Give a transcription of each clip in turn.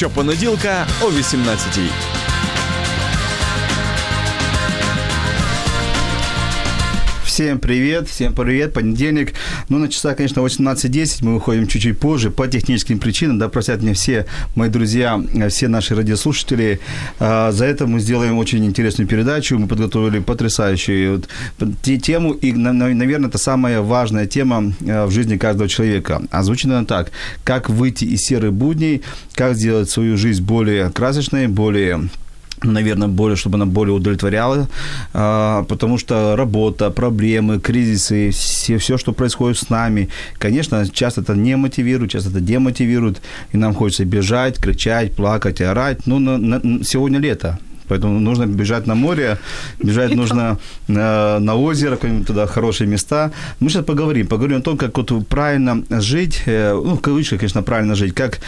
Щопонеділка о 18-й. Всем привет, всем привет, понедельник. Ну, на часах, конечно, 18.10, мы выходим чуть-чуть позже по техническим причинам, да, простят меня все мои друзья, все наши радиослушатели. А, за это мы сделаем очень интересную передачу, мы подготовили потрясающую вот тему, и, наверное, это самая важная тема а, в жизни каждого человека. А звучит она так, как выйти из серых будней, как сделать свою жизнь более красочной, более наверное, более, чтобы она более удовлетворяла, а, потому что работа, проблемы, кризисы, все, все, что происходит с нами, конечно, часто это не мотивирует, часто это демотивирует, и нам хочется бежать, кричать, плакать, орать. Ну, на, на, сегодня лето, Поэтому нужно бежать на море, бежать нужно на, на озеро, какие-нибудь туда хорошие места. Мы сейчас поговорим, поговорим о том, как вот правильно жить, э, ну, в кавычках, конечно, правильно жить, как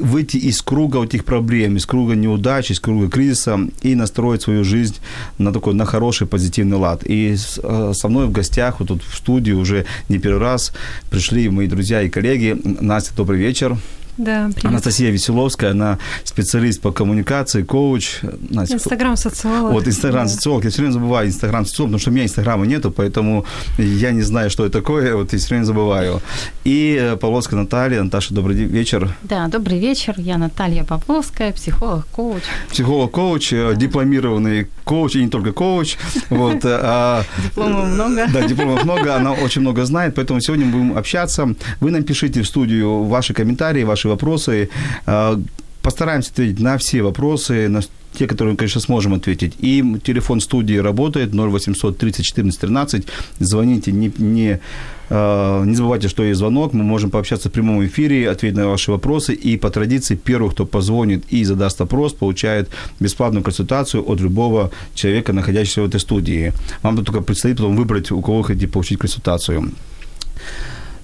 выйти из круга этих проблем, из круга неудач, из круга кризиса и настроить свою жизнь на такой, на хороший позитивный лад. И э, со мной в гостях, вот тут в студии уже не первый раз пришли мои друзья и коллеги. Настя, добрый вечер. Да, привет. Анастасия Веселовская, она специалист по коммуникации, коуч. Инстаграм-социолог. Вот, Инстаграм-социолог. Я все время забываю Инстаграм-социолог, потому что у меня Инстаграма нету, поэтому я не знаю, что это такое, вот и все время забываю. И э, Павловская Наталья. Наташа, добрый вечер. Да, добрый вечер. Я Наталья Павловская, психолог, коуч. Психолог-коуч, э, да. дипломированный коуч, и не только коуч. Вот, э, а, дипломов много. Да, дипломов много, она очень много знает, поэтому сегодня мы будем общаться. Вы нам пишите в студию ваши комментарии, ваши вопросы. А, постараемся ответить на все вопросы, на те, которые, конечно, сможем ответить. И телефон студии работает 0800 30 14 13. Звоните, не, не, а, не забывайте, что есть звонок. Мы можем пообщаться в прямом эфире, ответить на ваши вопросы. И по традиции первый, кто позвонит и задаст вопрос, получает бесплатную консультацию от любого человека, находящегося в этой студии. Вам только предстоит потом выбрать, у кого хотите получить консультацию.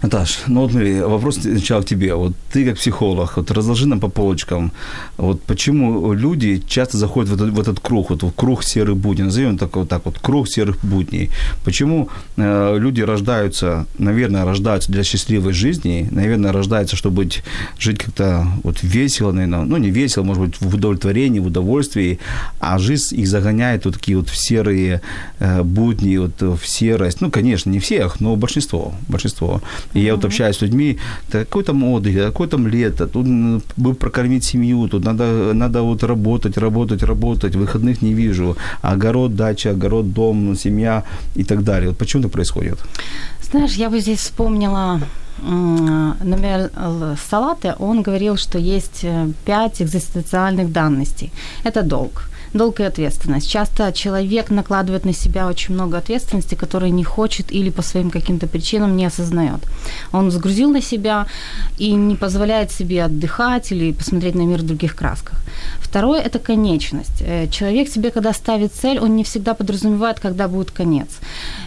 Наташ, ну вот смотри, вопрос сначала к тебе. Вот ты как психолог, вот разложи нам по полочкам, вот почему люди часто заходят в этот, в этот круг, вот в круг серых будней, назовем так вот так вот, круг серых будней. Почему э, люди рождаются, наверное, рождаются для счастливой жизни, наверное, рождаются, чтобы жить как-то вот весело, наверное, ну не весело, может быть, в удовлетворении, в удовольствии, а жизнь их загоняет вот такие вот в серые э, будни, вот в серость. Ну, конечно, не всех, но большинство, большинство. И я вот общаюсь с людьми, какой там отдых, какое там лето, тут бы прокормить семью, тут надо, надо вот работать, работать, работать, выходных не вижу, огород, дача, огород, дом, семья и так далее. Вот почему это происходит? Знаешь, я бы здесь вспомнила номер Салаты, он говорил, что есть э, пять экзистенциальных данностей. Это долг, долг и ответственность. Часто человек накладывает на себя очень много ответственности, которой не хочет или по своим каким-то причинам не осознает. Он загрузил на себя и не позволяет себе отдыхать или посмотреть на мир в других красках. Второе – это конечность. Э, человек себе, когда ставит цель, он не всегда подразумевает, когда будет конец.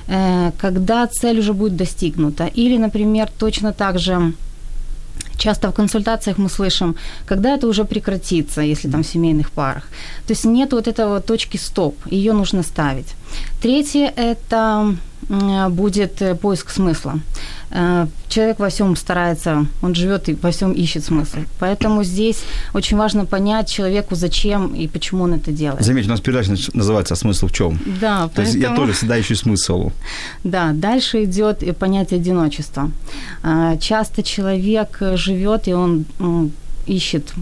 Э, когда цель уже будет достигнута. Или, например, точно так же Часто в консультациях мы слышим, когда это уже прекратится, если там в семейных парах. То есть нет вот этого точки стоп, ее нужно ставить. Третье – это будет э, поиск смысла. Э, человек во всем старается, он живет и во всем ищет смысл. Поэтому здесь очень важно понять человеку, зачем и почему он это делает. Заметьте, у нас передача называется «Смысл в чем?». Да, То поэтому... есть я тоже всегда ищу смысл. Да, дальше идет понятие одиночества. Э, часто человек живет, и он ищет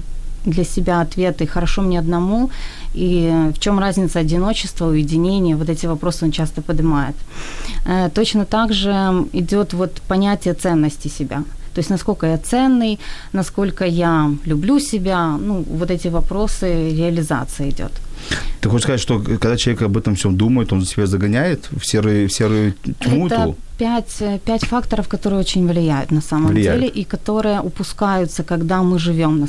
для себя ответы «хорошо мне одному», и в чем разница одиночества, уединения, вот эти вопросы он часто поднимает. Э, точно так же идет вот понятие ценности себя. То есть насколько я ценный, насколько я люблю себя, ну, вот эти вопросы реализации идет. Ты хочешь сказать, что когда человек об этом всем думает, он себя загоняет в серую, в серую тьму? Это пять, пять факторов, которые очень влияют на самом влияют. деле и которые упускаются, когда мы живем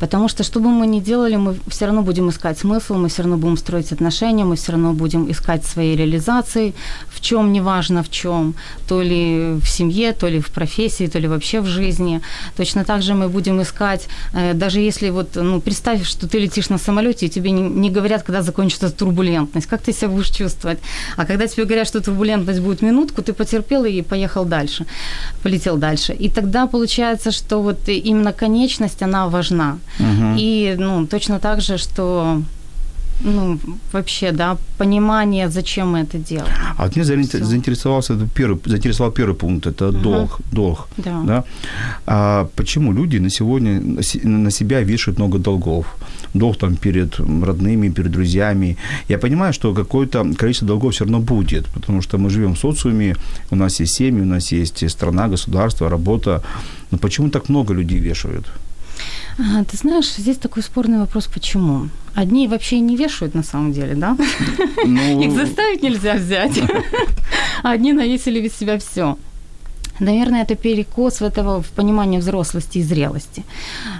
Потому что, что бы мы ни делали, мы все равно будем искать смысл, мы все равно будем строить отношения, мы все равно будем искать свои реализации, в чем, неважно в чем, то ли в семье, то ли в профессии, то ли вообще в жизни. Точно так же мы будем искать, э, даже если вот, ну, представь, что ты летишь на самолете, и тебе не, не говорят, когда закончится турбулентность, как ты себя будешь чувствовать? А когда тебе говорят, что турбулентность будет минутку, ты потерпел и поехал дальше, полетел дальше. И тогда получается, что вот именно конечность, она важна. Угу. И, ну, точно так же, что ну, вообще, да, понимание, зачем мы это делаем. А вот меня заинтересовался первый, заинтересовал первый пункт, это угу. долг, долг, да. да? А почему люди на сегодня на себя вешают много долгов? Долг там перед родными, перед друзьями. Я понимаю, что какое-то количество долгов все равно будет, потому что мы живем в социуме, у нас есть семьи, у нас есть страна, государство, работа. Но почему так много людей вешают? Ты знаешь, здесь такой спорный вопрос, почему? Одни вообще не вешают на самом деле, да? Ну... Их заставить нельзя взять. А одни навесили из себя все. Наверное, это перекос в этого в понимании взрослости и зрелости.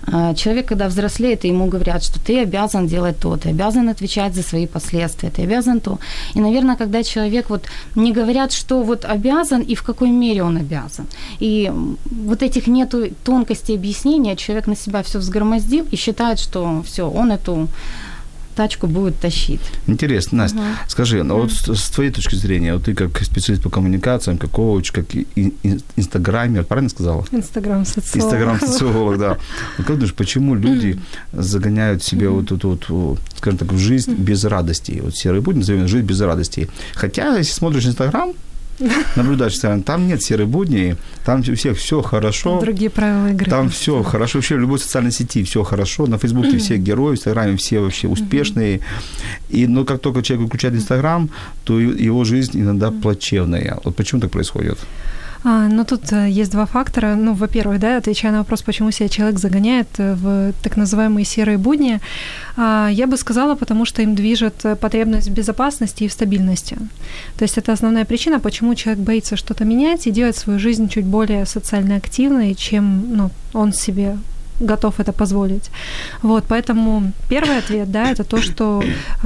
А, человек, когда взрослеет, ему говорят, что ты обязан делать то, ты обязан отвечать за свои последствия, ты обязан то. И, наверное, когда человек вот не говорят, что вот обязан и в какой мере он обязан. И вот этих нету тонкостей объяснения, человек на себя все взгромоздил и считает, что все, он эту тачку будет тащить. Интересно, Настя, угу. скажи, ну вот с, с твоей точки зрения, вот ты как специалист по коммуникациям, как коуч, как инстаграмер, правильно сказала? Инстаграм-социолог. Инстаграм-социолог, да. Как думаешь, почему люди загоняют себе вот эту вот, скажем так, в жизнь без радости? Вот серый будни назовем жизнь без радости. Хотя, если смотришь Инстаграм, наблюдать постоянно. Там нет серой будни, там у всех все хорошо. Другие правила игры. Там все хорошо. Вообще в любой социальной сети все хорошо. На Фейсбуке все герои, в Инстаграме все вообще успешные. И, но как только человек выключает Инстаграм, то его жизнь иногда плачевная. Вот почему так происходит? А, ну, тут э, есть два фактора. Ну, во-первых, да, отвечая на вопрос, почему себя человек загоняет э, в так называемые серые будни, а, я бы сказала, потому что им движет э, потребность в безопасности и в стабильности. То есть это основная причина, почему человек боится что-то менять и делать свою жизнь чуть более социально активной, чем ну, он себе готов это позволить. Вот, поэтому первый ответ, да, это то, что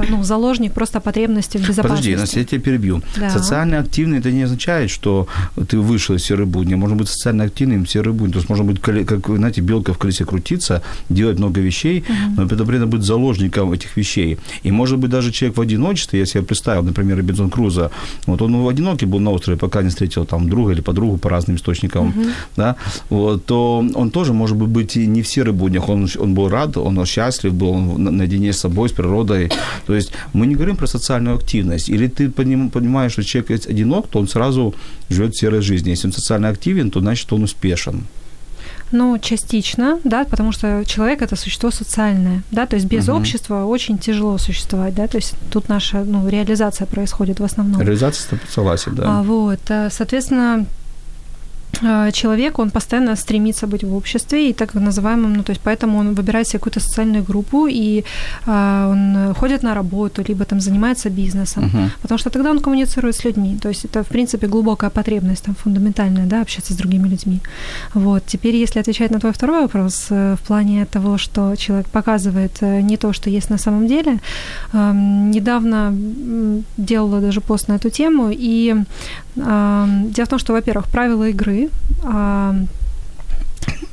ну, заложник просто потребности в безопасности. Подожди, я тебя перебью. Да. Социально активный это не означает, что ты вышел из серой будни. Можно быть социально активным в серой будни. То есть можно быть, как, знаете, белка в колесе крутиться, делать много вещей, uh-huh. но это при этом быть заложником этих вещей. И может быть даже человек в одиночестве, если я представил, например, Робинзон Круза, вот он в одинокий был на острове, пока не встретил там друга или подругу по разным источникам, uh-huh. да, вот, то он тоже может быть не в серых буднях, он, он был рад, он счастлив был, он наедине с собой, с природой. То есть мы не говорим про социальную активность. Или ты понимаешь, что человек одинок, то он сразу живет в серой жизни. Если он социально активен, то значит он успешен. Ну, частично, да, потому что человек это существо социальное, да, то есть без угу. общества очень тяжело существовать, да, то есть тут наша, ну, реализация происходит в основном. Реализация, согласен, да. А, вот, э, соответственно, человек, он постоянно стремится быть в обществе и так называемым, ну, то есть поэтому он выбирает себе какую-то социальную группу, и э, он ходит на работу, либо там занимается бизнесом, uh-huh. потому что тогда он коммуницирует с людьми, то есть это, в принципе, глубокая потребность, там, фундаментальная, да, общаться с другими людьми. Вот, теперь, если отвечать на твой второй вопрос, э, в плане того, что человек показывает э, не то, что есть на самом деле, э, недавно делала даже пост на эту тему, и э, дело в том, что, во-первых, правила игры а,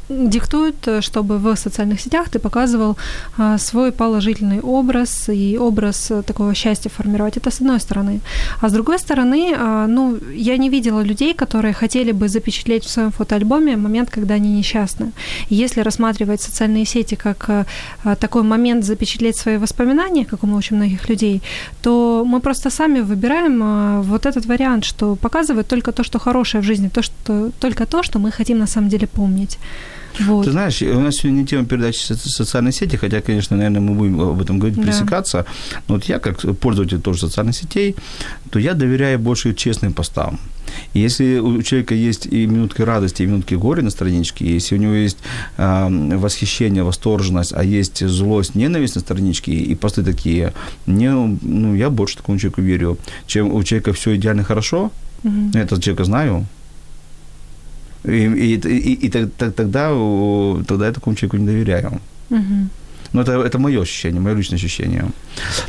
диктуют, чтобы в социальных сетях ты показывал а, свой положительный образ и образ такого счастья формировать. Это с одной стороны. А с другой стороны, а, ну, я не видела людей, которые хотели бы запечатлеть в своем фотоальбоме момент, когда они несчастны. Если рассматривать социальные сети как а, такой момент запечатлеть свои воспоминания, как у очень многих людей, то мы просто сами выбираем вот этот вариант, что показывает только то, что хорошее в жизни, то, что, только то, что мы хотим на самом деле помнить. Вот. Ты знаешь, у нас сегодня не тема передачи социальной сети, хотя, конечно, наверное, мы будем об этом говорить. Да. Но вот я, как пользователь тоже социальных сетей, то я доверяю больше честным постам. Если у человека есть и минутки радости, и минутки горя на страничке, если у него есть э, восхищение, восторженность, а есть злость, ненависть на страничке, и посты такие, не, ну, я больше такому человеку верю, чем у человека все идеально хорошо, угу. я этого человека знаю, и, и, и, и тогда, тогда я такому человеку не доверяю. Мгм. Но это, это мое ощущение, мое личное ощущение.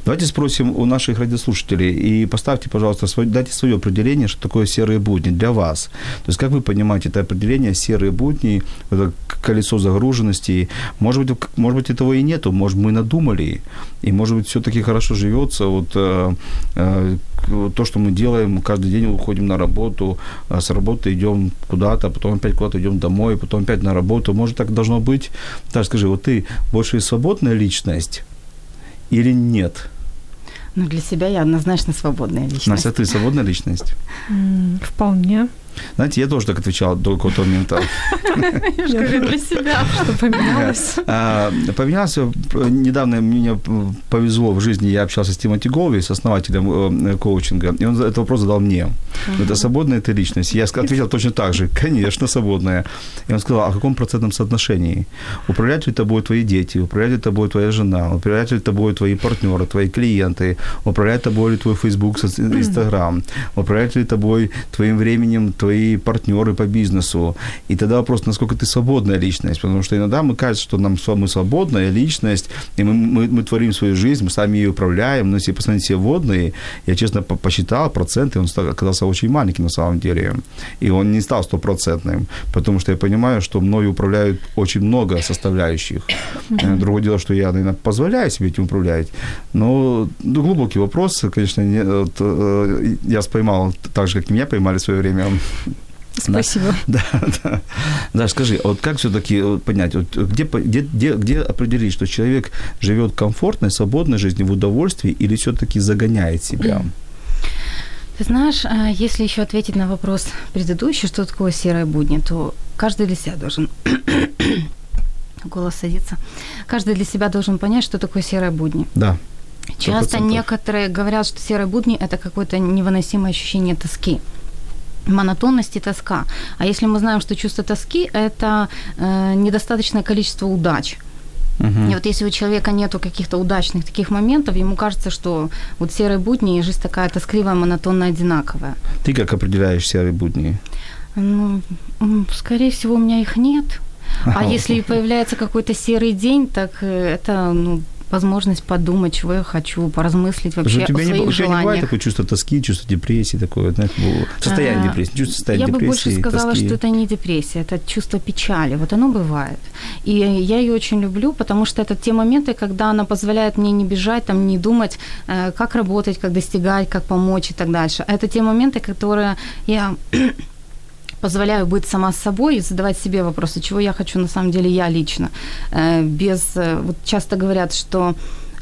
Давайте спросим у наших радиослушателей и поставьте, пожалуйста, свой, дайте свое определение, что такое серые будни для вас. То есть как вы понимаете это определение серые будни, это колесо загруженности? Может быть, может быть этого и нету, может мы надумали, и может быть все-таки хорошо живется. Вот э, э, то, что мы делаем, каждый день уходим на работу, а с работы идем куда-то, потом опять куда-то идем домой, потом опять на работу. Может, так должно быть? Так скажи, вот ты больше свободная личность или нет? Ну, для себя я однозначно свободная личность. Настя, ты свободная личность? Вполне. Знаете, я тоже так отвечал до какого-то момента. Я же говорю, для себя. Что поменялось? А, Поменялся, п- недавно мне повезло в жизни, я общался с Тимоти Голви, с основателем э, коучинга, и он этот вопрос задал мне. Это свободная ты личность? Я ответил точно так же, конечно, свободная. И он сказал, а в каком процентном соотношении? Управляют ли тобой твои дети, управляет ли тобой твоя жена, управляют ли тобой твои партнеры, твои клиенты, управляет тобой ли твой Facebook, Instagram, управляют ли тобой твоим временем твои партнеры по бизнесу. И тогда вопрос, насколько ты свободная личность, потому что иногда мы кажется, что нам вами свободная личность, и мы, мы, мы творим свою жизнь, мы сами ее управляем, но если посмотреть все водные, я честно по- посчитал проценты, он оказался очень маленький на самом деле, и он не стал стопроцентным, потому что я понимаю, что мною управляют очень много составляющих. Э, Другое дело, что я, наверное, позволяю себе этим управлять, но ну, глубокий вопрос, конечно, не- вот, э, я споймал так же, как и меня поймали в свое время. Спасибо. Да, да. Да, скажи, а вот как все-таки понять, вот где, где, где, определить, что человек живет комфортной, свободной жизнью в удовольствии или все-таки загоняет себя? Ты знаешь, а, если еще ответить на вопрос предыдущий, что такое серые будни, то каждый для себя должен голос садится. Каждый для себя должен понять, что такое серые будни. Да. Часто 100%. некоторые говорят, что серые будни это какое-то невыносимое ощущение тоски монотонность и тоска. А если мы знаем, что чувство тоски – это э, недостаточное количество удач. Мгм. И вот если у человека нету каких-то удачных таких моментов, ему кажется, что вот серые будни и жизнь такая тоскливая, монотонная, одинаковая. Ты как определяешь серые будни? Ну, скорее всего, у меня их нет. А если и появляется какой-то серый день, так э, это ну, возможность подумать, чего я хочу, поразмыслить вообще у о тебя, не, своих у тебя не бывает желаниях. такое чувство тоски, чувство депрессии, такое, знаешь, было- состояние А, депрессии, чувство состояния Я бы депрессии, больше сказала, тоски. что это не депрессия, это чувство печали. Вот оно бывает. И я ее очень люблю, потому что это те моменты, когда она позволяет мне не бежать, там, не думать, э, как работать, как достигать, как помочь и так дальше. А Это те моменты, которые я позволяю быть сама с собой и задавать себе вопросы, чего я хочу на самом деле я лично. Э, Без, э, вот часто говорят, что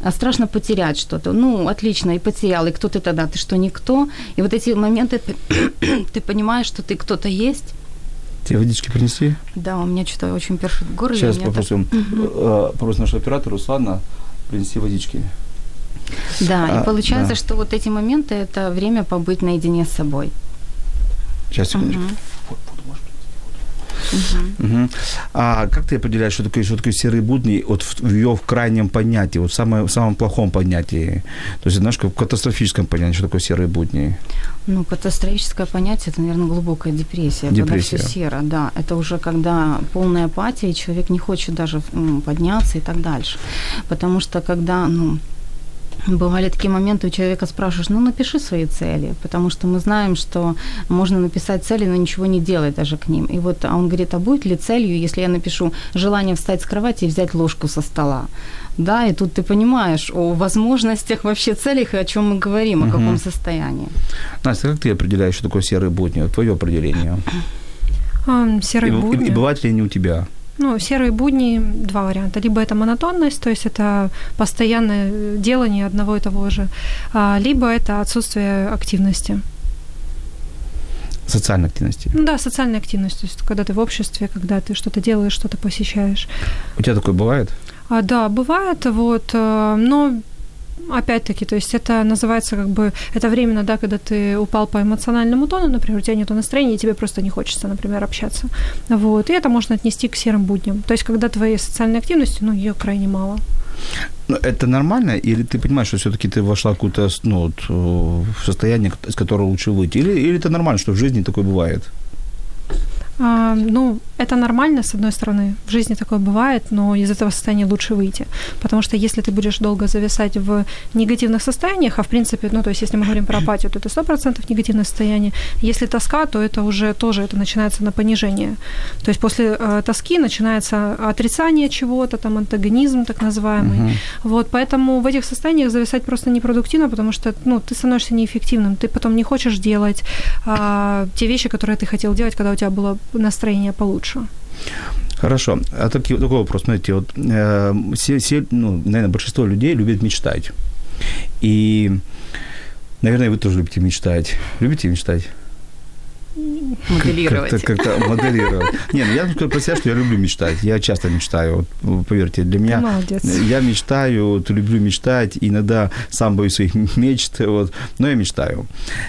а страшно потерять что-то. Ну, отлично, и потерял, и кто ты тогда? Ты что, никто? И вот эти моменты ты, ты понимаешь, что ты кто-то есть. Тебе водички принесли? Да, у меня что-то очень першит в горле. Сейчас мне так- попросим, э, попросим нашего оператора Руслана принести водички. Да, А, и получается, да. что вот эти моменты – это время побыть наедине с собой. Сейчас, секундочку. Мгм. Можешь Мгм. А как ты определяешь, что такое, что такое серые будни вот в, в ее в крайнем понятии, вот в, самое, в самом плохом понятии? То есть, знаешь, в катастрофическом понятии, что такое серые будни? Ну, катастрофическое понятие – это, наверное, глубокая депрессия. Когда Депрессия. все серо, да. Это уже когда полная апатия, и человек не хочет даже подняться и так дальше. Потому что когда, ну, Бывали такие моменты, у человека спрашиваешь, ну напиши свои цели, потому что мы знаем, что можно написать цели, но ничего не делать даже к ним. И вот а он говорит, а будет ли целью, если я напишу желание встать с кровати и взять ложку со стола? Да, и тут ты понимаешь о возможностях вообще целях и о чем мы говорим, о Мгм. каком состоянии. Настя, как ты определяешь, что такое серые будни? Вот Твое определение. А, И, Серые и- будни. и бывают ли они у тебя? Ну, серые будни два варианта. Либо это монотонность, то есть это постоянное э, делание одного и того же, а, либо это отсутствие активности. Социальной активности. Ну да, социальная активность, то есть когда ты в обществе, когда ты что-то делаешь, что-то посещаешь. У тебя такое бывает? А, да, бывает, вот, э, но опять-таки, то есть это называется как бы, это временно, да, когда ты упал по эмоциональному тону, например, у тебя нет настроения, и тебе просто не хочется, например, общаться. Вот, и это можно отнести к серым будням. То есть когда твоей социальной активности, ну, ее крайне мало. Это нормально, или ты понимаешь, что все-таки ты вошла в какую-то, ну, вот, э, в состояние, из которого лучше выйти? Или, или это нормально, что в жизни такое бывает? А, ну, это нормально, с одной стороны. В жизни такое бывает, но из этого состояния лучше выйти. Потому что если ты будешь долго зависать в негативных состояниях, а в принципе, ну, то есть если мы говорим про апатию, то это 100% негативное состояние. Если тоска, то это уже тоже это начинается на понижение. То есть после э, тоски начинается отрицание чего-то, там антагонизм так называемый. Uh-huh. Вот, поэтому в этих состояниях зависать просто непродуктивно, потому что, ну, ты становишься неэффективным, ты потом не хочешь делать а, те вещи, которые ты хотел делать, когда у тебя было настроение получше. Хорошо. А такой, такой вопрос. Смотрите, вот э, все, все, ну, наверное, большинство людей любят мечтать. И, наверное, вы тоже любите мечтать. Любите мечтать? Моделировать. Как-то, как-то моделировать. Не, ну я про себя, что я люблю мечтать. Я часто мечтаю. Вот, поверьте, для меня... Молодец. Я мечтаю, вот, люблю мечтать. Иногда сам боюсь своих мечт, вот, но я мечтаю.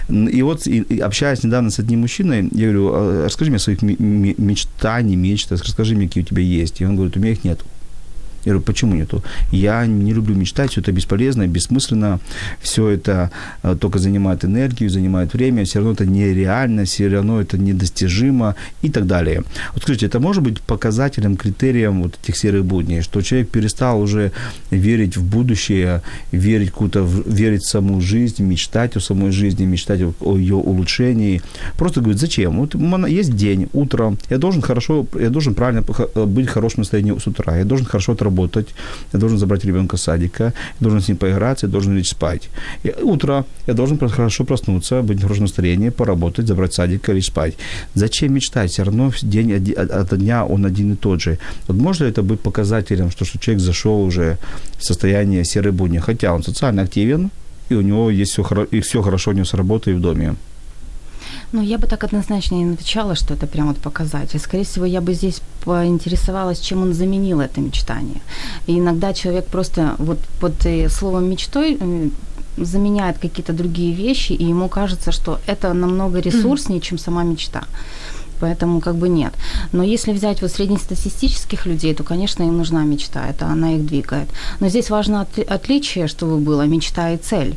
И вот, и, и общаясь недавно с одним мужчиной, я говорю, «А, расскажи мне о своих мечтаний, мечтах, расскажи мне, какие у тебя есть. И он говорит, у меня их нет. Я говорю, почему нету? Я не люблю мечтать, все это бесполезно, бессмысленно, все это э, только занимает энергию, занимает время, все равно это нереально, все равно это недостижимо и так далее. Вот скажите, это может быть показателем, критерием вот этих серых будней, что человек перестал уже верить в будущее, верить, какую-то, верить в саму жизнь, мечтать о самой жизни, мечтать о ее улучшении. Просто говорит, зачем? Вот есть день, утро, я должен хорошо, я должен правильно быть в хорошем настроении с утра, я должен хорошо отработать, работать, я должен забрать ребенка с садика, я должен с ним поиграться, я должен лечь спать. И утро я должен хорошо проснуться, быть в хорошем настроении, поработать, забрать садика, лечь спать. Зачем мечтать? Все равно день от дня он один и тот же. Вот можно это быть показателем, что, что человек зашел уже в состояние серой будни, хотя он социально активен, и у него есть все, и все хорошо у него с работой и в доме. Ну, я бы так однозначно не отвечала, что это прям вот показатель. Скорее всего, я бы здесь поинтересовалась, чем он заменил это мечтание. И иногда человек просто вот под э, словом мечтой э, заменяет какие-то другие вещи, и ему кажется, что это намного ресурснее, чем сама мечта. Поэтому как бы нет. Но если взять вот среднестатистических людей, то, конечно, им нужна мечта, это она их двигает. Но здесь важно отличие, чтобы было мечта и цель.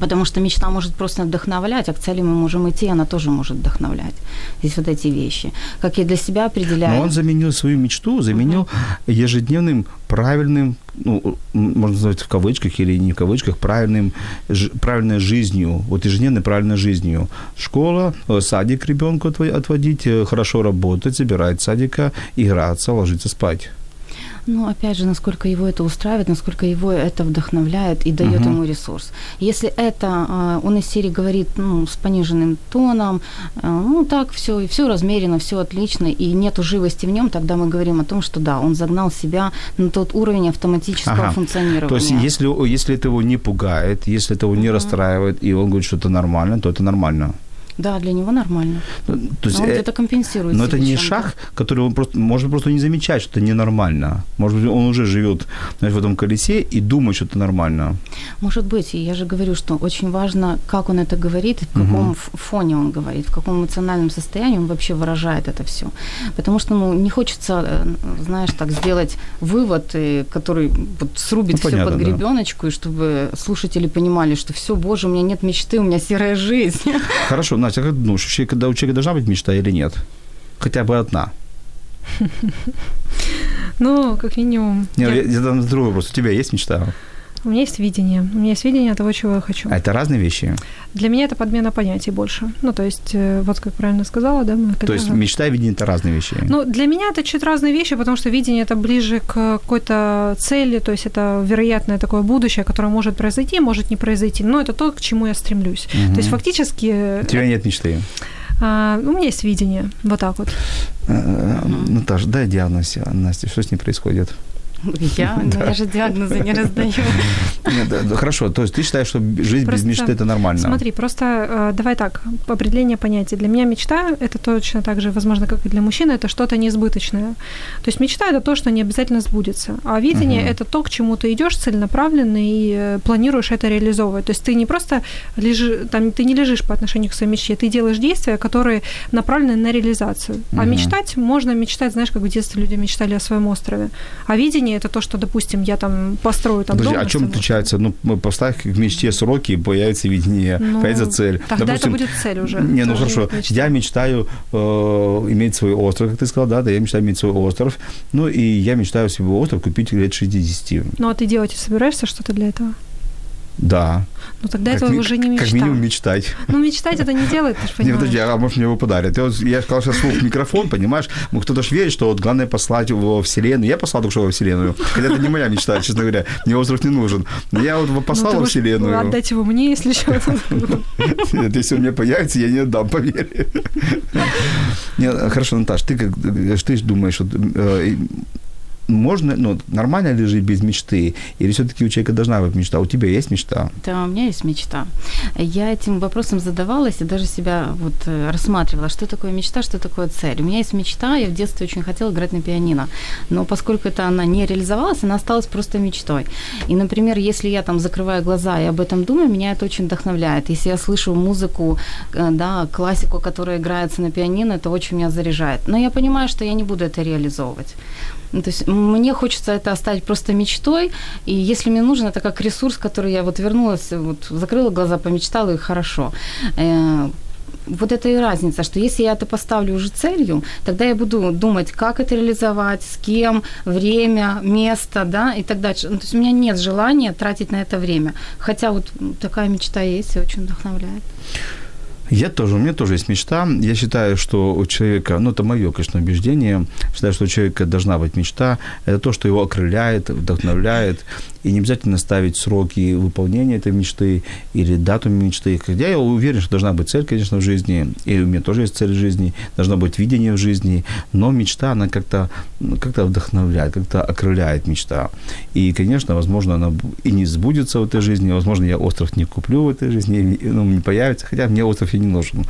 Потому что мечта может просто вдохновлять, а к цели мы можем идти, она тоже может вдохновлять. Здесь вот эти вещи. Как я для себя определяю. Но он заменил свою мечту, заменил uh-huh. ежедневным правильным, ну, можно назвать в кавычках или не в кавычках, правильным, ж, правильной жизнью, вот ежедневной правильной жизнью. Школа, э, садик ребенку отводить, э, хорошо работать, забирать садика, играться, ложиться спать. Ну, опять же, насколько его это устраивает, насколько его это вдохновляет и дает uh-huh. ему ресурс. Если это а, он из серии говорит ну, с пониженным тоном, а, ну так, все, все размерено, все отлично, и нету живости в нем, тогда мы говорим о том, что да, он загнал себя на тот уровень автоматического ага. функционирования. То есть, если, если это его не пугает, если это его не uh-huh. расстраивает, и он говорит, что это нормально, то это нормально. Да, для него нормально. Ну, то есть, он э, где-то компенсирует. Но это не шаг, который он просто может просто не замечать, что это ненормально. Может быть, он уже живет знаешь, в этом колесе и думает, что это нормально. Может быть. И я же говорю, что очень важно, как он это говорит, в каком угу. фоне он говорит, в каком эмоциональном состоянии он вообще выражает это все. Потому что ну, не хочется, э, знаешь, так сделать вывод, э, который вот срубит ну, все понятно, под гребеночку, да. и чтобы слушатели понимали, что все, боже, у меня нет мечты, у меня серая жизнь. Хорошо, Настя, как думаешь, когда у человека должна быть мечта или нет? Хотя бы одна. Ну, как минимум. Нет, я, я задам другой вопрос. У тебя есть мечта? У меня есть видение. У меня есть видение того, чего я хочу. А это разные вещи? Для меня это подмена понятий больше. Ну, то есть, э, вот как правильно сказала, да? Мы то есть мечта и видение – это разные вещи? Ну, для меня это чуть разные вещи, потому что видение – это ближе к какой-то цели, то есть это вероятное такое будущее, которое может произойти, может не произойти, но это то, к чему я стремлюсь. Угу. То есть фактически… У тебя нет мечты? А, у меня есть видение, вот так вот. Э, Наташа, дай диагноз, Настя, что с ней происходит? Я? Ну, я же диагнозы не раздаю. Нет, хорошо, то есть ты считаешь, что жизнь без мечты – это нормально? Смотри, просто э, давай так, определение понятия. Для меня мечта – это точно так же, возможно, как и для мужчины, это что-то неизбыточное. То есть мечта – это то, что не обязательно сбудется. А видение угу. – это то, к чему ты идешь целенаправленно и э, планируешь это реализовывать. То есть ты не просто лежишь, там, ты не лежишь по отношению к своей мечте, ты делаешь действия, которые направлены на реализацию. А мечтать можно мечтать, знаешь, как в детстве люди мечтали о своем острове. А видение мечтание это то, что, допустим, я там построю там Подожди, дом. а чем отличается? Ну, поставь к мечте сроки, появится видение, Ну, появится цель. Тогда это будет цель уже. Не, ну хорошо. мечта. Я мечтаю э, иметь свой остров, как ты сказал, да, да, я мечтаю иметь свой остров. Ну, и я мечтаю себе остров купить лет 60. Ну, а ты делать собираешься что-то для этого? Да. Ну, тогда Как это ми- уже не мечта. Как минимум мечтать. Ну, мечтать это не делает, ты же Не, понимаешь. подожди, а может мне его подарят? Я, я сказал сейчас слух в микрофон, понимаешь? Ну, кто-то ж верит, что вот главное послать во Вселенную. Я послал только что во Вселенную. Хотя это не моя мечта, честно говоря. Мне остров не нужен. Но я вот его Ну, послал ты во Вселенную. Отдать его мне, если что. Нет, если он мне появится, я не отдам, поверь. Нет, хорошо, Наташ, ты как ты ж думаешь, э, можно, ну, нормально ли жить без мечты? Или все-таки у человека должна быть мечта? У тебя есть мечта? Да, у меня есть мечта. Я этим вопросом задавалась и даже себя вот э, рассматривала, что такое мечта, что такое цель. У меня есть мечта, я в детстве очень хотела играть на пианино, но поскольку это она не реализовалась, она осталась просто мечтой. И, например, если я там закрываю глаза и об этом думаю, меня это очень вдохновляет. Если я слышу музыку, э, да, классику, которая играется на пианино, это очень меня заряжает. Но я понимаю, что я не буду это реализовывать. Ну, то есть мне хочется это оставить просто мечтой, и если мне нужен, это как ресурс, который я вот вернулась, вот закрыла глаза, помечтала, и хорошо. Э, вот это и разница, что если я это поставлю уже целью, тогда я буду думать, как это реализовать, с кем, время, место, да, и так дальше. Ну, то есть у меня нет желания тратить на это время. Хотя вот такая мечта есть и очень вдохновляет. Я тоже, у меня тоже есть мечта. Я считаю, что у человека, ну это мое, конечно, убеждение, считаю, что у человека должна быть мечта. Это то, что его окрыляет, вдохновляет. И не обязательно ставить сроки выполнения этой мечты или дату мечты. Хотя я уверен, что должна быть цель, конечно, в жизни. И у меня тоже есть цель в жизни. Должна быть видение в жизни. Но мечта, она как-то ну, как вдохновляет, как-то окрыляет мечта. И, конечно, возможно, она и не сбудется в этой жизни. Возможно, я остров не куплю в этой жизни, ну, не появится. Хотя мне остров и не нужен.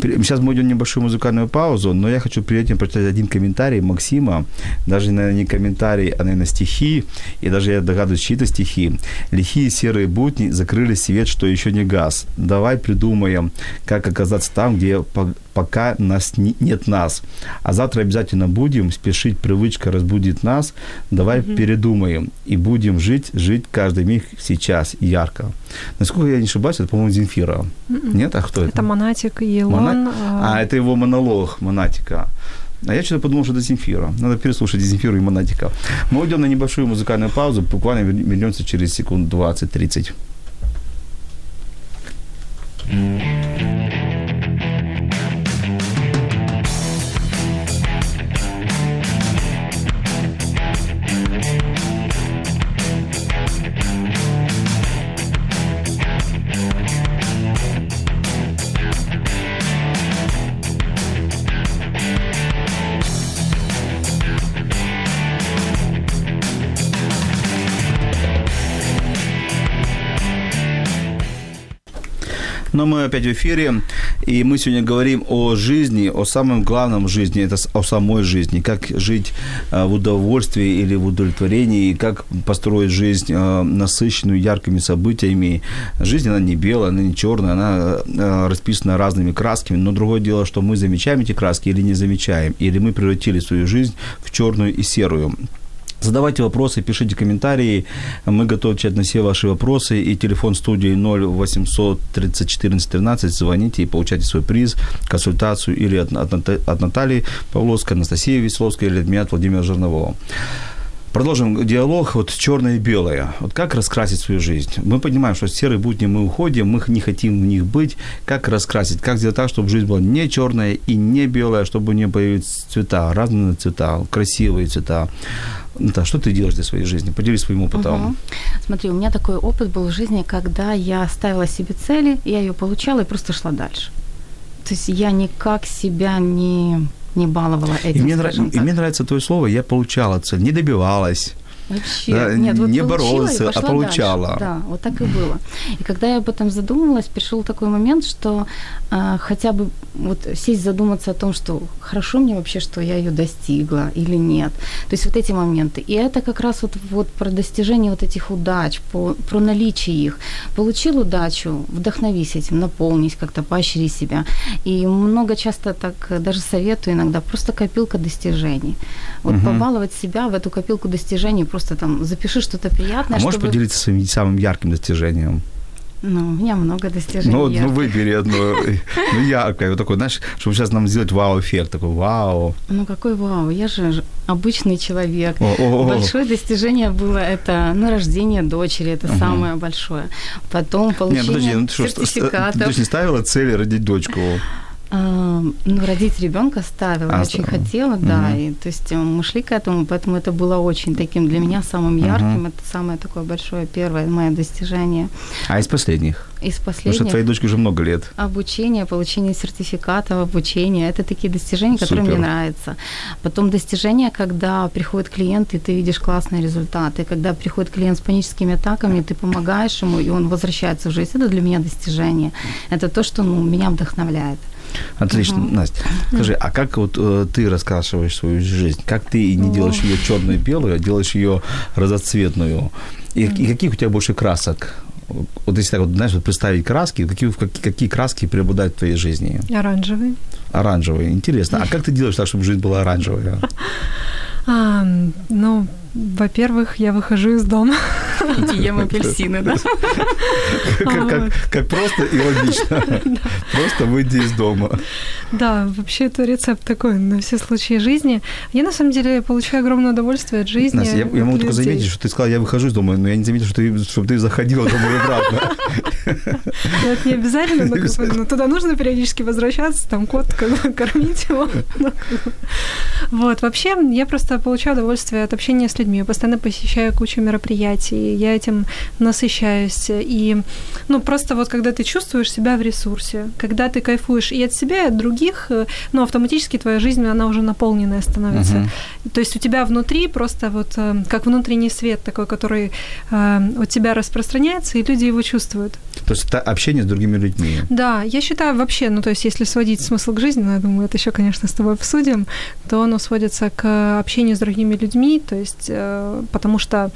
Сейчас мы идем небольшую музыкальную паузу, но я хочу перед этим прочитать один комментарий Максима. Даже, наверное, не комментарий, а, наверное, стихи. И даже я догадываюсь, чьи-то стихи. Лихие серые будни закрыли свет, что еще не газ. Давай придумаем, как оказаться там, где по- пока нас не- нет нас. А завтра обязательно будем спешить, привычка разбудит нас. Давай передумаем и будем жить, жить каждый миг сейчас ярко. Насколько я не ошибаюсь, это, по-моему, Земфира. Нет? А кто это? Это Монатик и Илон. Мона- а, А, это его монолог Монатика. А я что-то подумал, что это Земфира. Надо переслушать Земфиру и Монатика. Мы уйдем на небольшую музыкальную паузу, буквально вер- вернемся через секунд 20-30. Но мы опять в эфире, и мы сегодня говорим о жизни, о самом главном жизни, это о самой жизни, как жить э, в удовольствии или в удовлетворении, как построить жизнь э, насыщенную яркими событиями. Жизнь, она не белая, она не черная, она э, расписана разными красками, но другое дело, что мы замечаем эти краски или не замечаем, или мы превратили свою жизнь в черную и серую. Задавайте вопросы, пишите комментарии. Мы готовы отвечать на все ваши вопросы. И телефон студии 0800 30 14 13. Звоните и получайте свой приз, консультацию или от, от, от Натальи Павловской, Анастасии Весловской или от меня, от Владимира Жирнового. Продолжим диалог. Вот черное и белое. Вот как раскрасить свою жизнь? Мы понимаем, что с серой будни мы уходим, мы не хотим в них быть. Как раскрасить? Как сделать так, чтобы жизнь была не черная и не белая, чтобы у нее появились цвета, разные цвета, красивые цвета. Да, что ты делаешь для своей жизни? Поделись своим опытом. Мгм. Смотри, у меня такой опыт был в жизни, когда я ставила себе цели, я ее получала и просто шла дальше. То есть я никак себя не, не баловала этим, И мне, нра- и мне нравится твое слово, я получала цель, не добивалась. Вообще, Да, нет, вот не боролась, а получала. дальше. Да, вот так и было. И когда я об этом задумалась, пришел такой момент, что а, хотя бы вот сесть задуматься о том, что хорошо мне вообще, что я ее достигла или нет. То есть вот эти моменты. И это как раз вот, вот про достижение вот этих удач, по, про наличие их. Получил удачу, вдохновись этим, наполнись как-то, поощри себя. И много часто так даже советую иногда, просто копилка достижений. Вот Мгм. побаловать себя в эту копилку достижений, просто там запиши что-то приятное, А можешь чтобы... поделиться своим самым ярким достижением? Ну, у меня много достижений. Ну, ну, ярких. выбери одно, ну, яркое, вот такое, знаешь, чтобы сейчас нам сделать вау-эффект, такой вау. Ну, какой вау, я же обычный человек. О, о, о. Большое достижение было это, ну, рождение дочери, это Мгм. самое большое. Потом Не, получение подожди, ну ты что, ст- ст- сертификатов. ты же не ставила цель родить дочку? Ну, родить ребенка ставила, А, очень ставила. хотела, да. И, то есть э, мы шли к этому, поэтому это было очень таким для меня самым ярким. Мгм. Это самое такое большое первое мое достижение. А из последних? Из Потому что последних твоей дочке уже много лет. обучение, получение сертификатов, обучение. Это такие достижения, которые Супер. мне нравятся. Потом достижения, когда приходит клиент, и ты видишь классные результаты. Когда приходит клиент с паническими атаками, ты помогаешь ему, и он возвращается в жизнь. Это для меня достижение. Это то, что ну, меня вдохновляет. Отлично, Мгм. Настя. Скажи, а как вот э, ты раскрашиваешь свою жизнь? Как ты не делаешь ее черную и белую, а делаешь ее разноцветную? И, и каких у тебя больше красок? Вот если так вот, знаешь, вот представить краски, какие, какие, какие краски преобладают в твоей жизни? Оранжевый. Оранжевые. Интересно. А как ты делаешь так, чтобы жизнь была оранжевая? А, ну, во-первых, я выхожу из дома. Ем апельсины, да? Как, просто и логично. Просто выйди из дома. Да, вообще это рецепт такой на все случаи жизни. Я на самом деле получаю огромное удовольствие от жизни. Настя, я, могу только заметить, что ты сказала, я выхожу из дома, но я не заметил, что ты, чтобы ты заходила домой и обратно. Ну, Это не обязательно, но, ну, туда нужно периодически возвращаться, там кот, кормить его. Вот, вообще, я просто получаю удовольствие от общения с людьми. Я постоянно посещаю кучу мероприятий, я этим насыщаюсь. И, ну, просто вот когда ты чувствуешь себя в ресурсе, когда ты кайфуешь и от себя, и от других, э, ну, автоматически твоя жизнь, она уже наполненная становится. Мгм. То есть у тебя внутри просто вот э, как внутренний свет такой, который э, от тебя распространяется, и люди его чувствуют. То есть это общение с другими людьми. Да, я считаю вообще, ну то есть если сводить смысл к жизни, ну, я думаю, это еще, конечно, с тобой обсудим, то оно сводится к общению с другими людьми, то есть э, потому что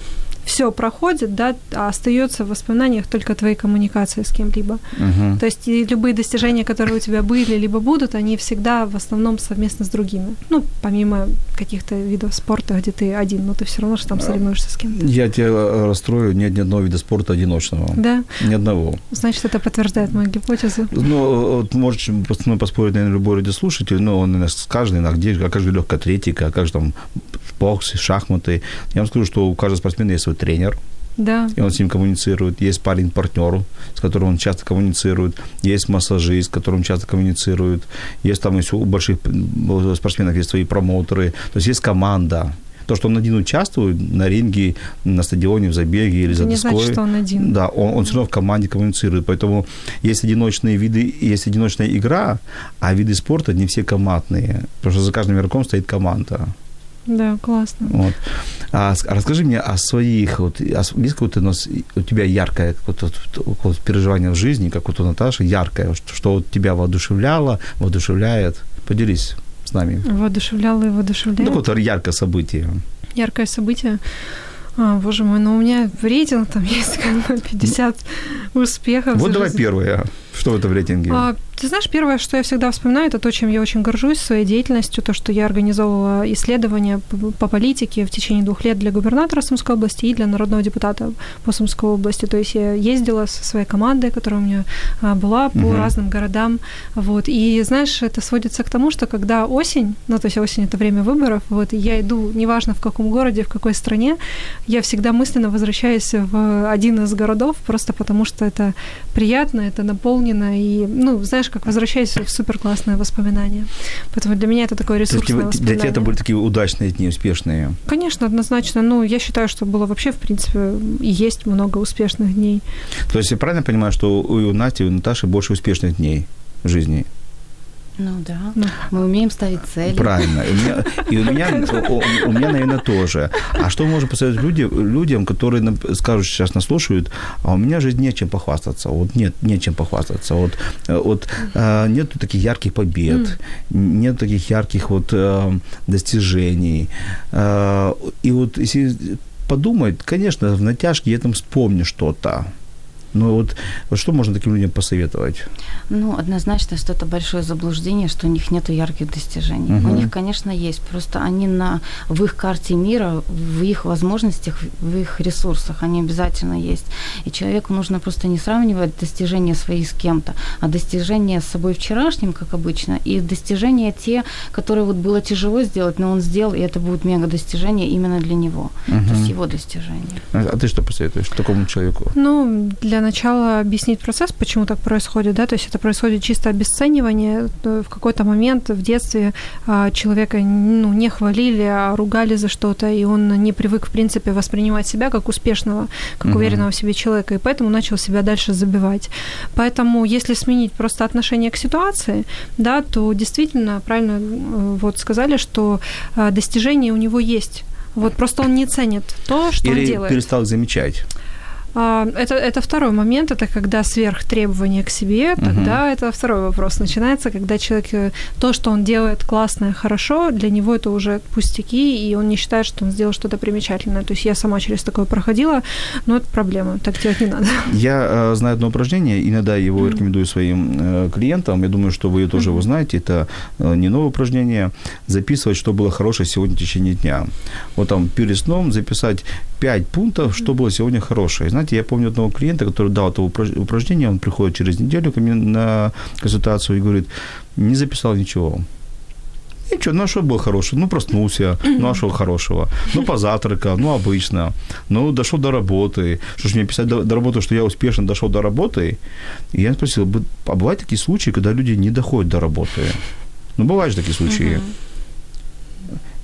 все проходит, да, а остается в воспоминаниях только твоей коммуникации с кем-либо. Мгм. То есть любые достижения, которые у тебя были, либо будут, они всегда в основном совместно с другими. Ну, помимо каких-то видов спорта, где ты один, но ты все равно же там соревнуешься с кем-то. Я тебя э, расстрою, нет ни одного вида спорта одиночного. Да, Ни одного. значит, это подтверждает мою гипотезу. Ну, вот можешь со мной поспорить, наверное, любой радиослушатель, но он наверное, скажет, наверное, где, а как же легкая атлетика, а как же там бокс, шахматы. Я вам скажу, что у каждого спортсмена есть свой тренер, Да, и он с ним коммуницирует. Есть парень-партнер, с которым он часто коммуницирует. Есть массажист, с которым часто коммуницирует. Есть там еще у больших м, спортсменов есть свои промоутеры. То есть есть команда. То, что он один участвует на ринге, на стадионе, в забеге или за это не доской. значит, что он один. Да, он, он все равно в команде коммуницирует. Поэтому есть одиночные виды, есть одиночная игра, а виды спорта не все командные. Потому что за каждым игроком стоит команда. Да, классно. Вот. А, а расскажи мне о своих, вот, с- есть какое-то у нас, у тебя яркое какое-то переживание в жизни, как вот у Наташи, яркое, что, что вот тебя воодушевляло, воодушевляет? Поделись с нами. Воодушевляло и Ну, воодушевляет. какое-то яркое событие. Яркое событие. А, боже мой, ну у меня рейтинг там есть как бы 50 успехов. Вот давай жизнь. первое. Что в этом рейтинге? А, ты знаешь, первое, что я всегда вспоминаю, это то, чем я очень горжусь своей деятельностью, то, что я организовывала исследования по, по политике в течение двух лет для губернатора Сумской области и для народного депутата по Сумской области. То есть я ездила со своей командой, которая у меня а, была по Мгм. разным городам. Вот. И знаешь, это сводится к тому, что когда осень, ну то есть осень это время выборов, вот, и я иду, неважно в каком городе, в какой стране, я всегда мысленно возвращаюсь в один из городов, просто потому что это приятно, это наполнено, и, ну, знаешь, как возвращаюсь в супер классные воспоминания. Поэтому для меня это такое То есть ресурсное для тебя воспоминание. это были такие удачные дни, успешные. Конечно, однозначно. Ну, я считаю, что было вообще, в принципе, и есть много успешных дней. То есть я правильно понимаю, что у Насти и у Наташи больше успешных дней в жизни? Ну да, мы умеем ставить цели. Правильно. И у меня, и у меня, у, у меня наверное, тоже. А что можно посоветовать люди, людям, которые скажут, сейчас нас слушают, а у меня же нечем похвастаться. Вот нет, нечем похвастаться. Вот, вот э, нет таких ярких побед, нет таких ярких вот э, достижений. Э, и вот если подумать, конечно, в натяжке я там вспомню что-то. Но вот, вот что можно таким людям посоветовать? Ну, однозначно, что это большое заблуждение, что у них нет ярких достижений. Угу. У них, конечно, есть. Просто они на, в их карте мира, в их возможностях, в их ресурсах, они обязательно есть. И человеку нужно просто не сравнивать достижения свои с кем-то, а достижения с собой вчерашним, как обычно, и достижения те, которые вот было тяжело сделать, но он сделал, и это будет мега достижение именно для него. Угу. То есть его достижение. А, а ты что посоветуешь такому человеку? Ну, для начала объяснить процесс, почему так происходит, да, то есть это происходит чисто обесценивание. В какой-то момент в детстве а, человека ну, не хвалили, а ругали за что-то, и он не привык, в принципе, воспринимать себя как успешного, как угу. уверенного в себе человека, и поэтому начал себя дальше забивать. Поэтому, если сменить просто отношение к ситуации, да, то действительно, правильно э, вот сказали, что а, достижения у него есть. Вот просто он не ценит то, что Или он делает. перестал замечать. А, это, это второй момент, это когда сверхтребования к себе, тогда угу. это второй вопрос начинается, когда человек, э, то, что он делает классно и хорошо, для него это уже пустяки, и он не считает, что он сделал что-то примечательное. То есть я сама через такое проходила, но это проблема, так делать не надо. Я э, знаю одно упражнение, иногда его mm рекомендую своим э, клиентам, я думаю, что вы тоже mm его знаете, это не новое упражнение, записывать, что было хорошее сегодня в течение дня. Вот там перед сном записать 5 пунктов, что было сегодня хорошее. Знаете, я помню одного клиента, который дал это упражнение, он приходит через неделю ко мне на консультацию и говорит, не записал ничего. Ничего, ну а что было хорошего? Ну, проснулся, ну а что хорошего? Ну, позавтракал, ну, обычно. Ну, дошел до работы. Что ж мне писать до, до работы, что я успешно дошел до работы? И я спросил, а бывают такие случаи, когда люди не доходят до работы? Ну, бывают же такие случаи. Uh-huh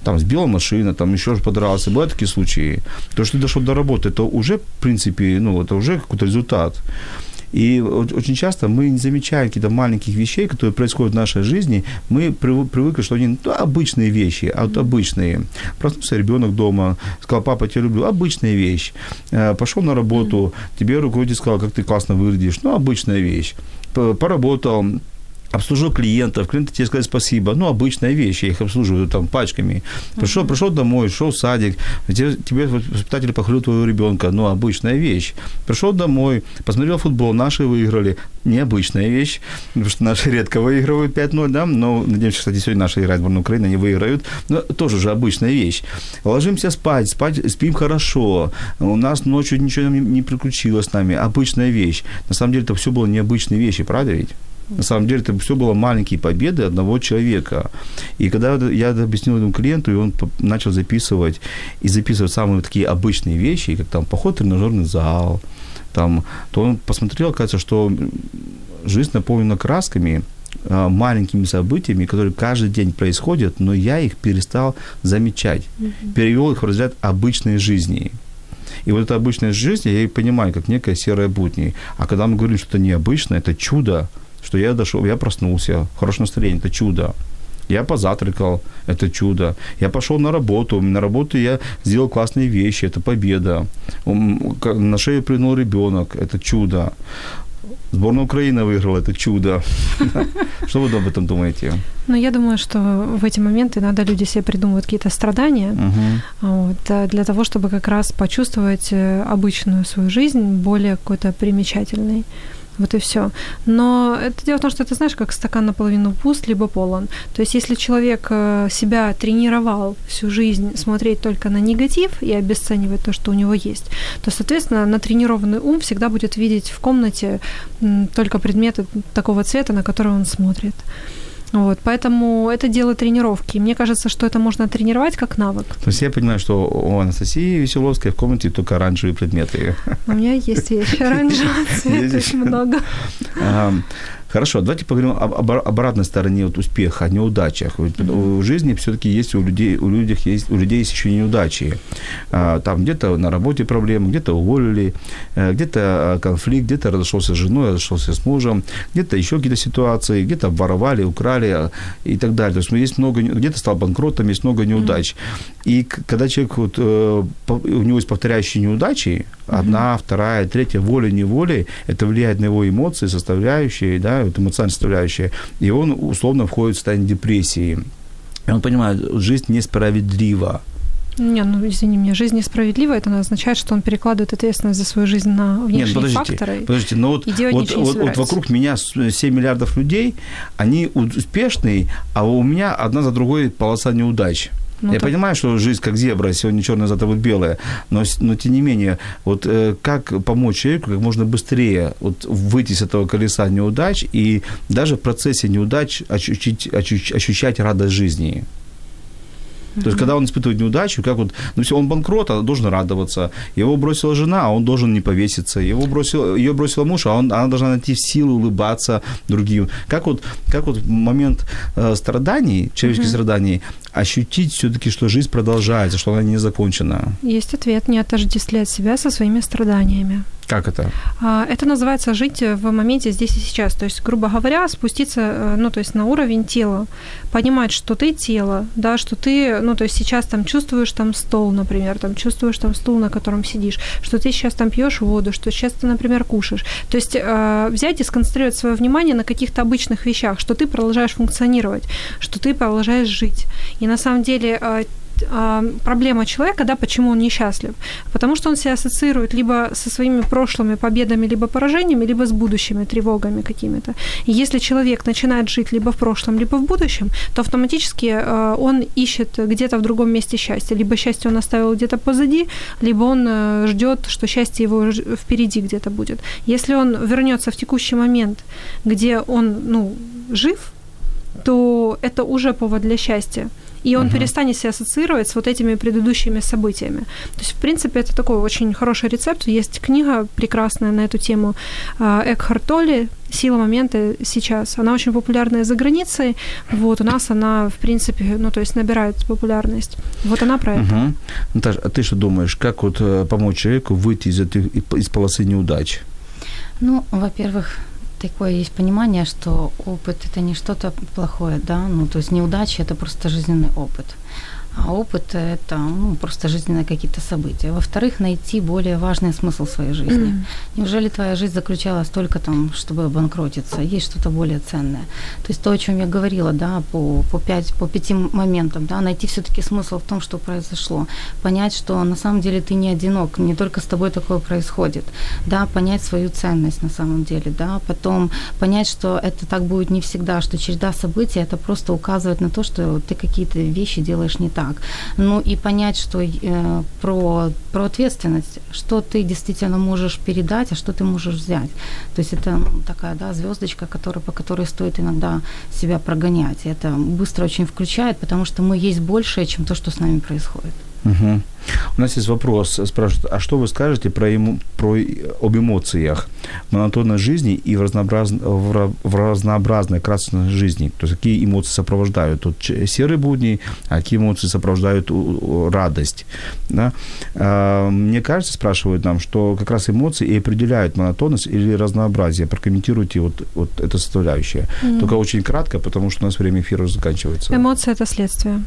там сбила машина, там еще подрался. Бывают такие случаи. То, что ты дошел до работы, это уже, в принципе, ну, это уже какой-то результат. И очень часто мы не замечаем каких-то маленьких вещей, которые происходят в нашей жизни. Мы привыкли, что они ну, обычные вещи, а вот обычные. Проснулся ребенок дома, сказал, папа, я тебя люблю. Обычная вещь. Э, Пошел на работу, тебе руководитель сказал, как ты классно выглядишь. Ну, обычная вещь. Поработал, обслужил клиентов, клиенты тебе сказали спасибо. Ну, обычная вещь, я их обслуживаю там пачками. Пришел, uh-huh. пришел домой, шел в садик, тебе, тебе воспитатель похвалил твоего ребенка. Ну, обычная вещь. Пришел домой, посмотрел футбол, наши выиграли. Необычная вещь, потому что наши редко выигрывают 5-0, да, но, надеемся, кстати, сегодня наши играют в Украины, они выиграют. Но тоже же обычная вещь. Ложимся спать, спать, спим хорошо. У нас ночью ничего не приключилось с нами. Обычная вещь. На самом деле это все было необычные вещи, правда ведь? На самом деле это все было маленькие победы одного человека. И когда я объяснил этому клиенту, и он начал записывать, и записывать самые такие обычные вещи, как там поход в тренажерный зал, там, то он посмотрел, кажется, что жизнь наполнена красками, а, маленькими событиями, которые каждый день происходят, но я их перестал замечать. Mm-hmm. Перевел их в разряд обычной жизни. И вот эта обычная жизнь, я и понимаю, как некая серая будни. А когда мы говорим, что это необычно, это чудо, что я дошел, я проснулся, хорошее настроение, это чудо. Я позатракал, это чудо. Я пошел на работу, на работу я сделал классные вещи, это победа. На шею прыгнул ребенок, это чудо. Сборная Украины выиграла, это чудо. Что вы об этом думаете? Ну, я думаю, что в эти моменты надо люди себе придумывают какие-то страдания вот, э, для того, чтобы как раз почувствовать э, обычную свою жизнь более какой-то примечательной. Вот и все. Но это дело в том, что это, знаешь, как стакан наполовину пуст, либо полон. То есть, если человек э, себя тренировал всю жизнь смотреть только на негатив и обесценивать то, что у него есть, то, соответственно, натренированный ум всегда будет видеть в комнате только предметы такого цвета, на которые он смотрит. Вот, поэтому это дело тренировки. Мне кажется, что это можно тренировать как навык. То есть я понимаю, что у Анастасии Веселовской в комнате только оранжевые предметы. У меня есть еще оранжевые цвета, очень много. Хорошо, давайте поговорим об, об обратной стороне вот успеха, неудачах. Mm-hmm. В жизни все-таки есть у людей, у людей есть, у людей есть еще неудачи. А, там где-то на работе проблемы, где-то уволили, э, где-то конфликт, где-то разошелся с женой, разошелся с мужем, где-то еще какие-то ситуации, где-то воровали, украли а, и так далее. То есть есть много, где-то стал банкротом, есть много неудач. Mm-hmm. И когда человек вот, э, у него есть повторяющие неудачи, одна, вторая, третья, волей-неволей, это влияет на его эмоции, составляющие, да, вот эмоциональная составляющая, и он условно входит в состояние депрессии. И он понимает, жизнь несправедлива. Не, ну извини меня, жизнь несправедлива, это означает, что он перекладывает ответственность за свою жизнь на внешние Нет, подождите, факторы. Подождите, но вот, вот, вот, вот вокруг меня 7 миллиардов людей, они успешные, а у меня одна за другой полоса неудач. Ну, Я так... понимаю, что жизнь как зебра, сегодня черная, завтра будет белая, но, но тем не менее, вот э, как помочь человеку как можно быстрее вот, выйти с этого колеса неудач и даже в процессе неудач ощутить, ощущать, ощущать радость жизни? То есть, когда он испытывает неудачу, как вот, ну все, он банкрот, а должен радоваться. Его бросила жена, а он должен не повеситься. Его бросил, ее бросила муж, а он, она должна найти силы улыбаться другим. Как вот, как вот момент э, страданий, человеческих uh-huh. страданий, ощутить все-таки, что жизнь продолжается, что она не закончена? Есть ответ, не отождествлять себя со своими страданиями. Как это? А, это называется жить в моменте здесь и сейчас. То есть, грубо говоря, спуститься, э, ну, то есть на уровень тела, понимать, что ты тело, да, что ты, ну, то есть сейчас там чувствуешь там стол, например, там чувствуешь там стул, на котором сидишь, что ты сейчас там пьешь воду, что сейчас ты, например, кушаешь. То есть э, взять и сконцентрировать свое внимание на каких-то обычных вещах, что ты продолжаешь функционировать, что ты продолжаешь жить. И на самом деле э, а, проблема человека, да, почему он несчастлив? Потому что он себя ассоциирует либо со своими прошлыми победами, либо поражениями, либо с будущими тревогами какими-то. И если человек начинает жить либо в прошлом, либо в будущем, то автоматически э, он ищет где-то в другом месте счастье. Либо счастье он оставил где-то позади, либо он э, ждет, что счастье его впереди где-то будет. Если он вернется в текущий момент, где он ну, жив, то это уже повод для счастья и он uh-huh. перестанет себя ассоциировать с вот этими предыдущими событиями. То есть, в принципе, это такой очень хороший рецепт. Есть книга прекрасная на эту тему а, Экхарт Толли «Сила момента сейчас». Она очень популярная за границей. Вот у нас она, в принципе, ну, то есть набирает популярность. Вот она про это. Угу. Наташа, а ты что думаешь, как вот э, помочь человеку выйти из, этой, из полосы неудач? Ну, во-первых, такое есть понимание, что опыт это не что-то плохое, да, ну то есть неудача это просто жизненный опыт. А опыт – это ну, просто жизненные какие-то события. Во-вторых, найти более важный смысл своей жизни. Неужели твоя жизнь заключалась только там, чтобы обанкротиться? Есть что-то более ценное. То есть то, о чем я говорила, да, по, по, пять, по пяти моментам, да, найти все-таки смысл в том, что произошло. Понять, что на самом деле ты не одинок, не только с тобой такое происходит. Да, понять свою ценность на самом деле, да, потом понять, что это так будет не всегда, что череда событий это просто указывает на то, что ты какие-то вещи делаешь не так так. Ну и понять, что э, про, про ответственность, что ты действительно можешь передать, а что ты можешь взять. То есть это такая да, звездочка, которая, по которой стоит иногда себя прогонять. И это быстро очень включает, потому что мы есть большее, чем то, что с нами происходит. Угу. У нас есть вопрос, спрашивают, а что вы скажете про, ему, про об эмоциях, монотонной жизни и в, разнообраз, в, в разнообразной красной жизни? То есть какие эмоции сопровождают? Тут серые будни, а какие эмоции сопровождают радость? Да? А, мне кажется, спрашивают нам, что как раз эмоции и определяют монотонность или разнообразие. Прокомментируйте вот, вот это составляющее. Mm. Только очень кратко, потому что у нас время эфира заканчивается. Эмоции – это следствие.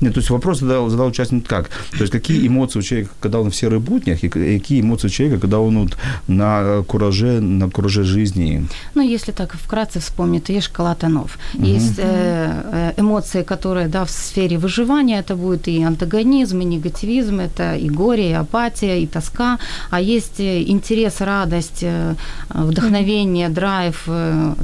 Нет, то есть вопрос задал, задал участник как? То есть какие эмоции у человека, когда он в серых буднях, и какие эмоции у человека, когда он вот на кураже, на кураже жизни? Ну, если так вкратце вспомнить, то есть шкала тонов. Угу. Есть э, э, эмоции, которые, да, в сфере выживания, это будет и антагонизм, и негативизм, это и горе, и апатия, и тоска, а есть э, интерес, радость, вдохновение, драйв,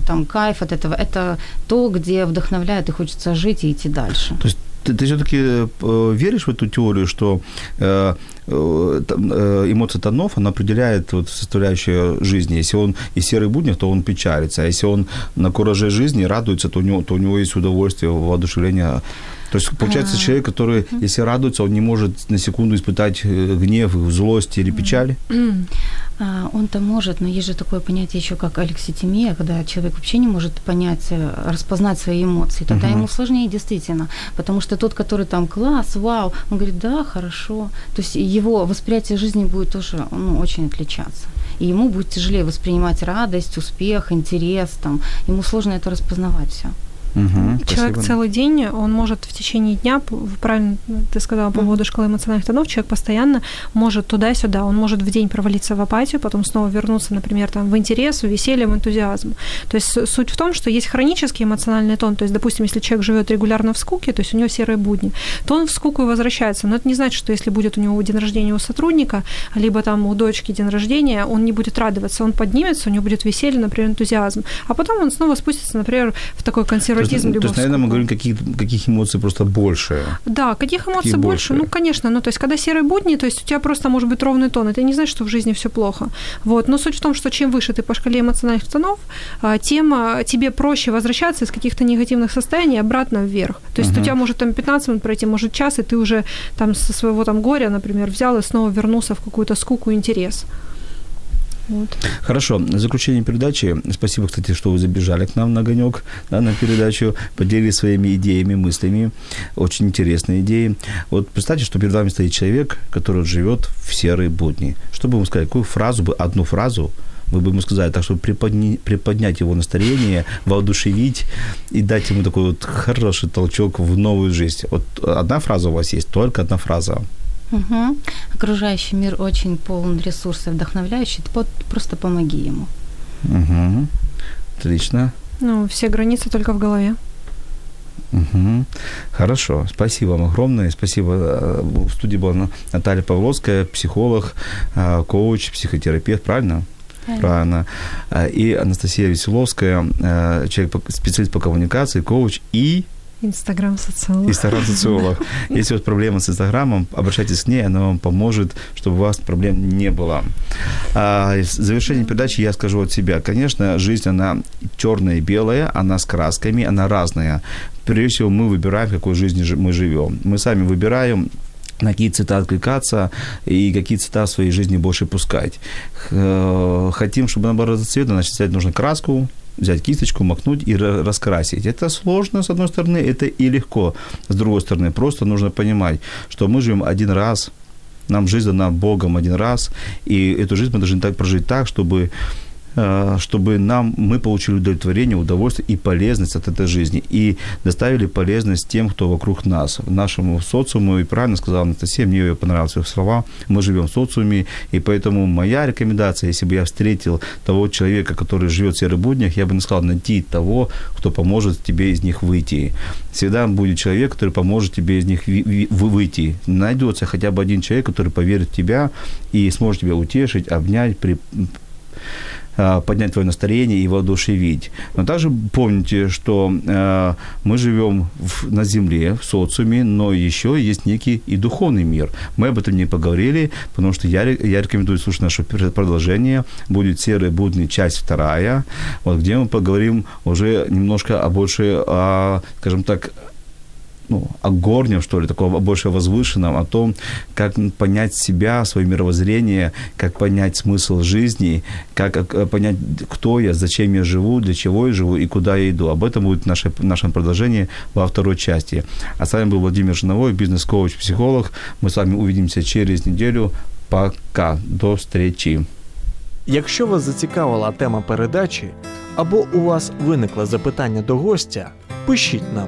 там, кайф от этого, это то, где вдохновляет и хочется жить и идти дальше. То есть ты, ты все-таки э, веришь в эту теорию, что э, э, эмоция тонов, она определяет вот составляющую жизни. Если он из серых буднях, то он печалится. А если он на кураже жизни радуется, то у него, то у него есть удовольствие, воодушевление. То есть, получается, А-а-а. человек, который, если радуется, он не может на секунду испытать гнев, злость или печаль? А, Он-то может, но есть же такое понятие еще как алекситимия, когда человек вообще не может понять, э, распознать свои эмоции. Тогда Мгм. ему сложнее действительно, потому что тот, который там класс, вау, он говорит, да, хорошо. То есть его восприятие жизни будет тоже ну, очень отличаться. И ему будет тяжелее воспринимать радость, успех, интерес. Там. Ему сложно это распознавать все. Мгм, Человек спасибо. целый день, он может в течение дня, правильно ты сказала по поводу шкалы эмоциональных тонов, человек постоянно может туда-сюда, он может в день провалиться в апатию, потом снова вернуться, например, там, в интерес, в веселье, в энтузиазм. То есть суть в том, что есть хронический эмоциональный тон, то есть, допустим, если человек живет регулярно в скуке, то есть у него серые будни, то он в скуку и возвращается. Но это не значит, что если будет у него день рождения у сотрудника, либо там у дочки день рождения, он не будет радоваться, он поднимется, у него будет веселье, например, энтузиазм. А потом он снова спустится, например, в такой То консерватизм, есть, либо то есть, наверное, мы говорим, каких, каких эмоций просто больше. Да, каких эмоций Какие больше? больше? Ну, конечно, ну, то есть, когда серые будни, то есть у тебя просто может быть ровный тон, это не значит, что в жизни все плохо. Вот, но суть в том, что чем выше ты по шкале эмоциональных тонов, а, тем а, тебе проще возвращаться из каких-то негативных состояний обратно вверх. То есть у тебя может там 15 минут пройти, может час, и ты уже там со своего там горя, например, взял и снова вернулся в какую-то скуку, интерес. Вот. Хорошо, заключение передачи, спасибо, кстати, что вы забежали к нам на огонек, да, на передачу, поделились своими идеями, мыслями, очень интересные идеи. Вот представьте, что перед вами стоит человек, который живет в серые будни. Что бы ему сказать, какую фразу бы, одну фразу вы бы ему сказали, так чтобы приподни- приподнять его настроение, воодушевить и дать ему такой вот хороший толчок в новую жизнь. Вот одна фраза у вас есть, только одна фраза. Мгм. Окружающий мир очень полон ресурсов, вдохновляющий. Ты по- просто помоги ему. Угу. Отлично. Ну, все границы только в голове. Мгм. Хорошо, спасибо вам огромное. Спасибо. Э, В студии была На- Наталья Павловская, психолог, э, коуч, психотерапевт, правильно? Правильно. Э, И Анастасия Веселовская, человек, специалист по коммуникации, коуч и Инстаграм, социолог. инстаграм-социолог. Если у вас проблемы с Инстаграмом, обращайтесь к ней, она вам поможет, чтобы у вас проблем не было. А, в завершении передачи я скажу от себя. Конечно, жизнь, она черная и белая, она с красками, она разная. Прежде всего, мы выбираем, в какой жизни жи- мы живем. Мы сами выбираем, на какие цвета откликаться и какие цвета в своей жизни больше пускать. Э, Хотим, чтобы она была разноцветна, значит, взять нужно краску, взять кисточку, макнуть и ра- раскрасить. Это сложно, с одной стороны, это и легко. С другой стороны, просто нужно понимать, что мы живем один раз, нам жизнь дана Богом один раз, и эту жизнь мы должны так прожить так, чтобы чтобы нам, мы получили удовлетворение, удовольствие и полезность от этой жизни. И доставили полезность тем, кто вокруг нас, нашему социуму. И правильно сказала Анастасия, мне ее понравились их слова. Мы живем в социуме, и поэтому моя рекомендация, если бы я встретил того человека, который живет в серых буднях, я бы не сказал найти того, кто поможет тебе из них выйти. Всегда будет человек, который поможет тебе из них выйти. Найдется хотя бы один человек, который поверит в тебя и сможет тебя утешить, обнять, при, поднять твое настроение и воодушевить. Но также помните, что э, мы живем в, на земле, в социуме, но еще есть некий и духовный мир. Мы об этом не поговорили, потому что я, я рекомендую слушать наше пр- продолжение. Будет серая будни, часть вторая, вот, где мы поговорим уже немножко больше, о, скажем так, ну, о горнем, что ли, такого больше возвышенном, о том, как понять себя, свое мировоззрение, как понять смысл жизни, как э, понять, кто я, зачем я живу, для чего я живу и куда я иду. Об этом будет наше, в нашем продолжении во второй части. А с вами был Владимир Жиновой, бизнес-коуч, психолог. Мы с вами увидимся через неделю. Пока. До встречи. Якщо вас зацікавила тема передачі або у вас виникло запитання до гостя, пишіть нам